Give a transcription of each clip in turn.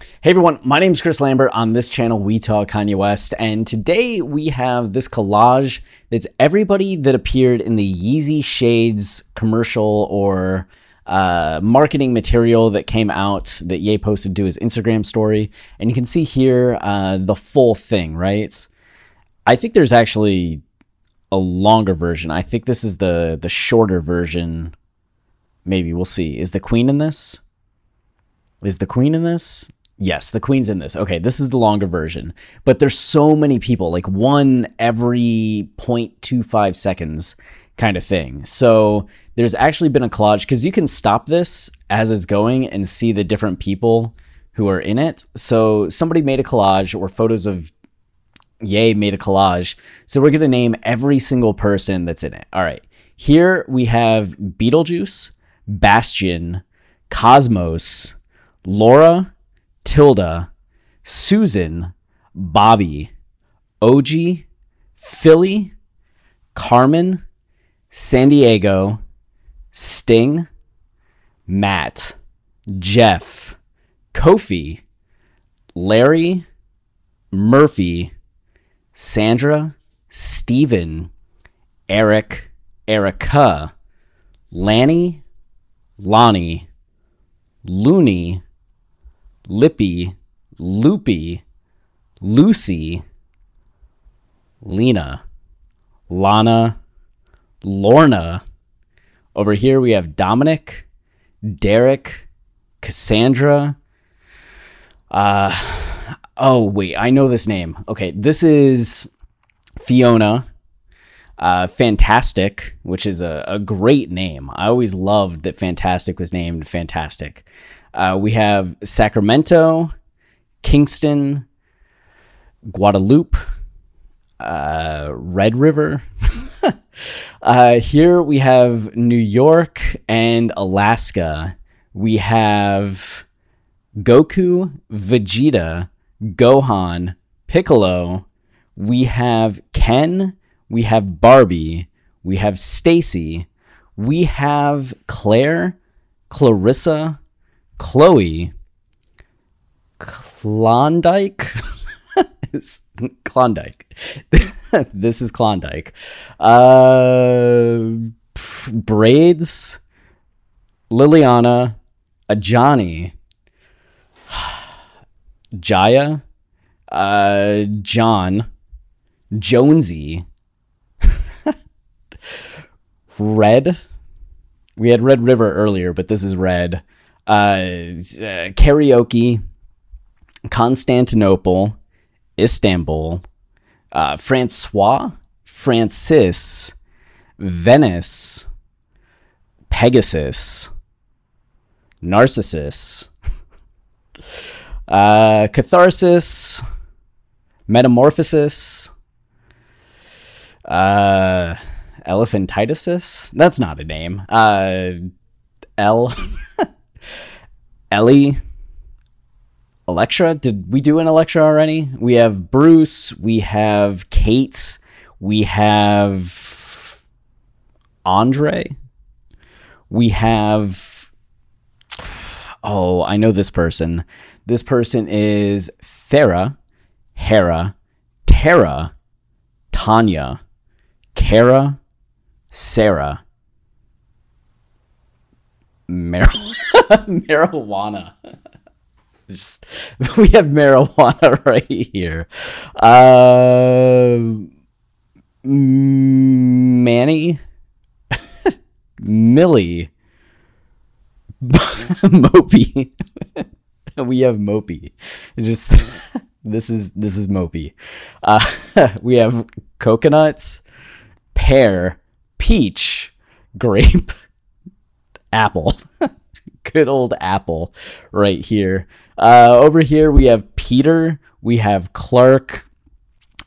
Hey everyone, my name is Chris Lambert. On this channel, we talk Kanye West, and today we have this collage that's everybody that appeared in the Yeezy Shades commercial or uh, marketing material that came out that Ye posted to his Instagram story. And you can see here uh, the full thing, right? I think there's actually a longer version. I think this is the the shorter version. Maybe we'll see. Is the queen in this? Is the queen in this? Yes, the queen's in this. Okay, this is the longer version. But there's so many people, like one every 0.25 seconds kind of thing. So there's actually been a collage because you can stop this as it's going and see the different people who are in it. So somebody made a collage or photos of Ye made a collage. So we're going to name every single person that's in it. All right. Here we have Beetlejuice, Bastion, Cosmos, Laura, Tilda, Susan, Bobby, OG, Philly, Carmen, San Diego, Sting, Matt, Jeff, Kofi, Larry, Murphy, Sandra, Steven, Eric, Erica, Lanny, Lonnie, Looney, Lippy, Loopy, Lucy, Lena, Lana, Lorna. Over here we have Dominic, Derek, Cassandra. Uh oh wait, I know this name. Okay, this is Fiona. Uh, Fantastic, which is a, a great name. I always loved that Fantastic was named Fantastic. Uh, we have Sacramento, Kingston, Guadalupe, uh, Red River. uh, here we have New York and Alaska. We have Goku, Vegeta, Gohan, Piccolo. We have Ken. We have Barbie. We have Stacy. We have Claire, Clarissa, Chloe, Klondike. Klondike. this is Klondike. Uh, braids, Liliana, Ajani, Jaya, uh, John, Jonesy, Red. We had Red River earlier, but this is Red uh, karaoke, Constantinople, Istanbul, uh, Francois, Francis, Venice, Pegasus, Narcissus, uh, Catharsis, Metamorphosis, uh, Elephantitis. That's not a name. Uh, L. Ellie, Electra. Did we do an Electra already? We have Bruce. We have Kate. We have Andre. We have. Oh, I know this person. This person is Thera, Hera, Tara, Tanya, Kara, Sarah, Meryl. marijuana. Just, we have marijuana right here. Uh, Manny, Millie, Mopey. we have Mopey. Just this is this is Mopey. Uh, we have coconuts, pear, peach, grape, apple. Good old Apple right here. Uh, over here, we have Peter, we have Clark,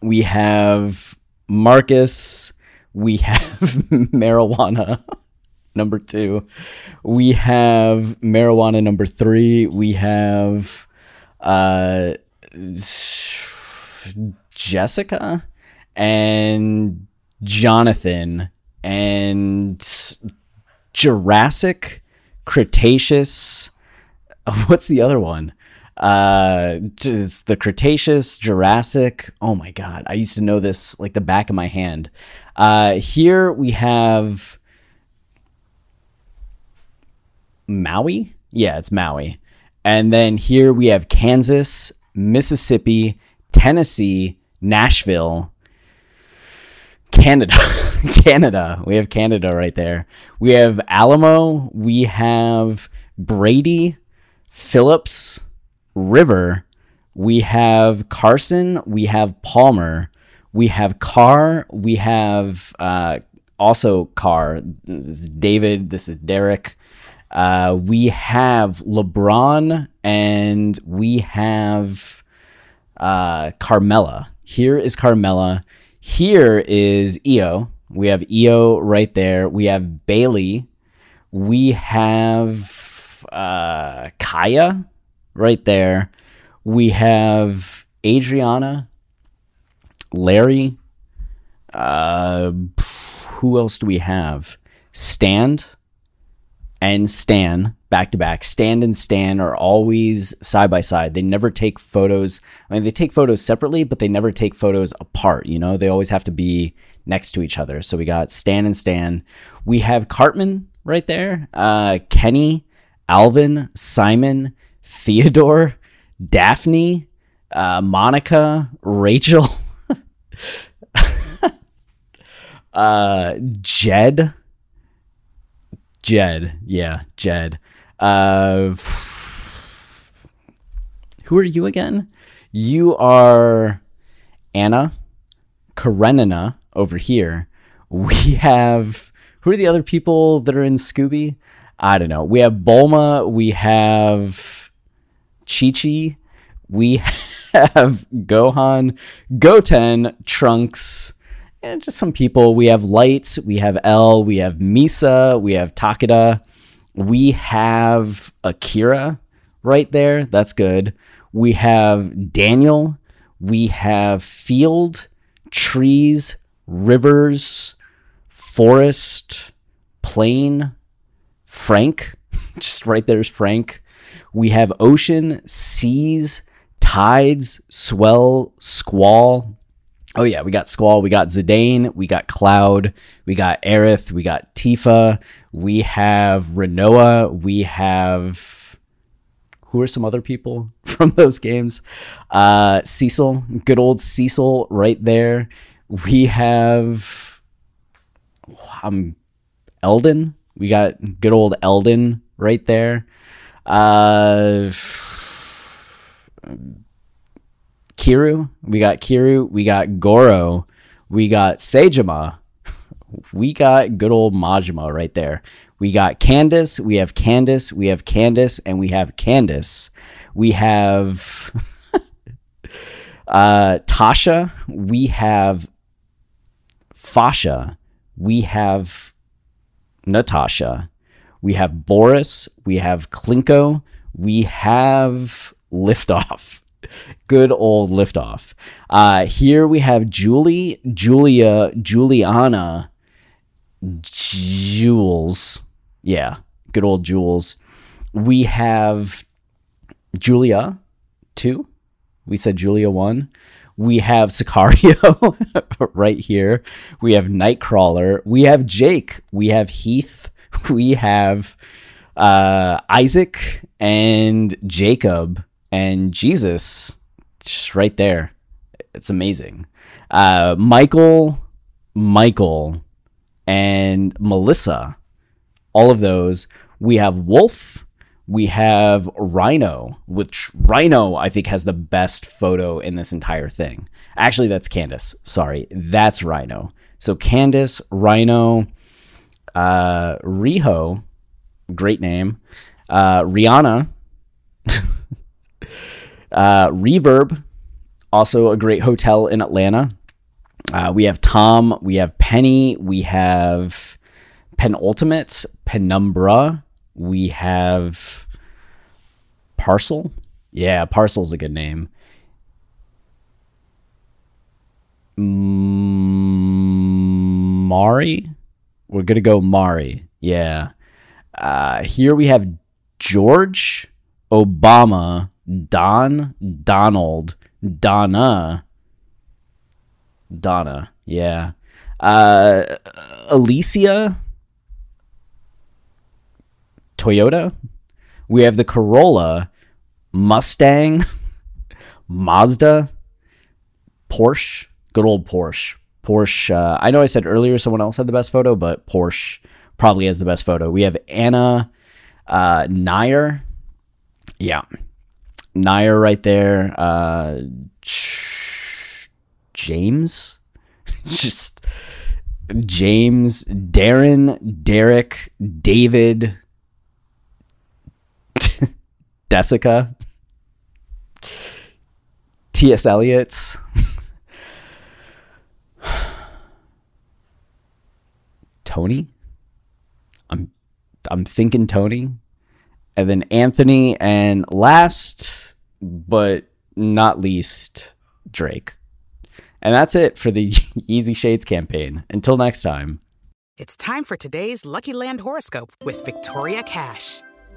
we have Marcus, we have marijuana. Number two, we have marijuana. Number three, we have uh, Jessica and Jonathan and Jurassic, Cretaceous. What's the other one? Uh, just the Cretaceous, Jurassic. Oh my God. I used to know this like the back of my hand. Uh, here we have Maui. Yeah, it's Maui. And then here we have Kansas, Mississippi, Tennessee, Nashville, Canada. Canada. We have Canada right there. We have Alamo. We have Brady, Phillips, River. We have Carson. We have Palmer. We have Carr. We have uh, also Carr. This is David. This is Derek. Uh, we have LeBron and we have uh, Carmella. Here is Carmella. Here is Io. We have Io right there. We have Bailey. We have uh, Kaya right there. We have Adriana, Larry. Uh, who else do we have? Stand and Stan back to back. Stan and Stan are always side by side. They never take photos. I mean, they take photos separately, but they never take photos apart. You know, they always have to be next to each other. So we got Stan and Stan. We have Cartman right there. Uh, Kenny, Alvin, Simon, Theodore, Daphne, uh, Monica, Rachel, uh, Jed. Jed, yeah, Jed. Uh, who are you again? You are Anna Karenina over here. We have who are the other people that are in Scooby? I don't know. We have Bulma. We have Chi Chi. We have Gohan, Goten, Trunks, and just some people. We have Lights. We have L. We have Misa. We have Takeda. We have Akira right there. That's good. We have Daniel. We have Field, Trees, Rivers, Forest, Plain, Frank. Just right there's Frank. We have Ocean, Seas, Tides, Swell, Squall. Oh yeah, we got Squall, we got Zidane, we got Cloud, we got Aerith, we got Tifa, we have Rinoa, we have who are some other people from those games? Uh, Cecil, good old Cecil, right there. We have um, Eldon. We got good old Eldon right there. Uh, Kiryu. We got Kiryu. We got Goro. We got Saejima. We got good old Majima right there. We got Candace. We have Candace. We have Candace. And we have Candace. We have uh, Tasha. We have Fasha. We have Natasha. We have Boris. We have Klinko. We have Liftoff. Good old Liftoff. Uh, here we have Julie, Julia, Juliana, Jules. Yeah, good old Jules. We have Julia, two. We said Julia, one. We have Sicario right here. We have Nightcrawler. We have Jake. We have Heath. We have uh, Isaac and Jacob and Jesus just right there. It's amazing. Uh, Michael, Michael, and Melissa. All of those. We have Wolf. We have Rhino, which Rhino I think has the best photo in this entire thing. Actually, that's Candace. Sorry, that's Rhino. So Candace, Rhino, uh, Riho, great name. uh, Rihanna, uh, Reverb, also a great hotel in Atlanta. Uh, we have Tom, we have Penny, we have Penultimates, Penumbra, we have Parcel. Yeah, Parcel's a good name. Mari. We're gonna go Mari. Yeah. Uh, here we have George, Obama, Don, Donald, Donna, Donna. Yeah. Uh, Alicia, Toyota. We have the Corolla, Mustang, Mazda, Porsche. Good old Porsche. Porsche. Uh, I know I said earlier someone else had the best photo, but Porsche probably has the best photo. We have Anna uh. Yeah. Nair right there. Uh, James. Just James, Darren, Derek, David, Desica, T.S. Eliot. Tony. I'm I'm thinking Tony. And then Anthony and last but not least Drake. And that's it for the Yeezy Shades campaign. Until next time. It's time for today's Lucky Land horoscope with Victoria Cash.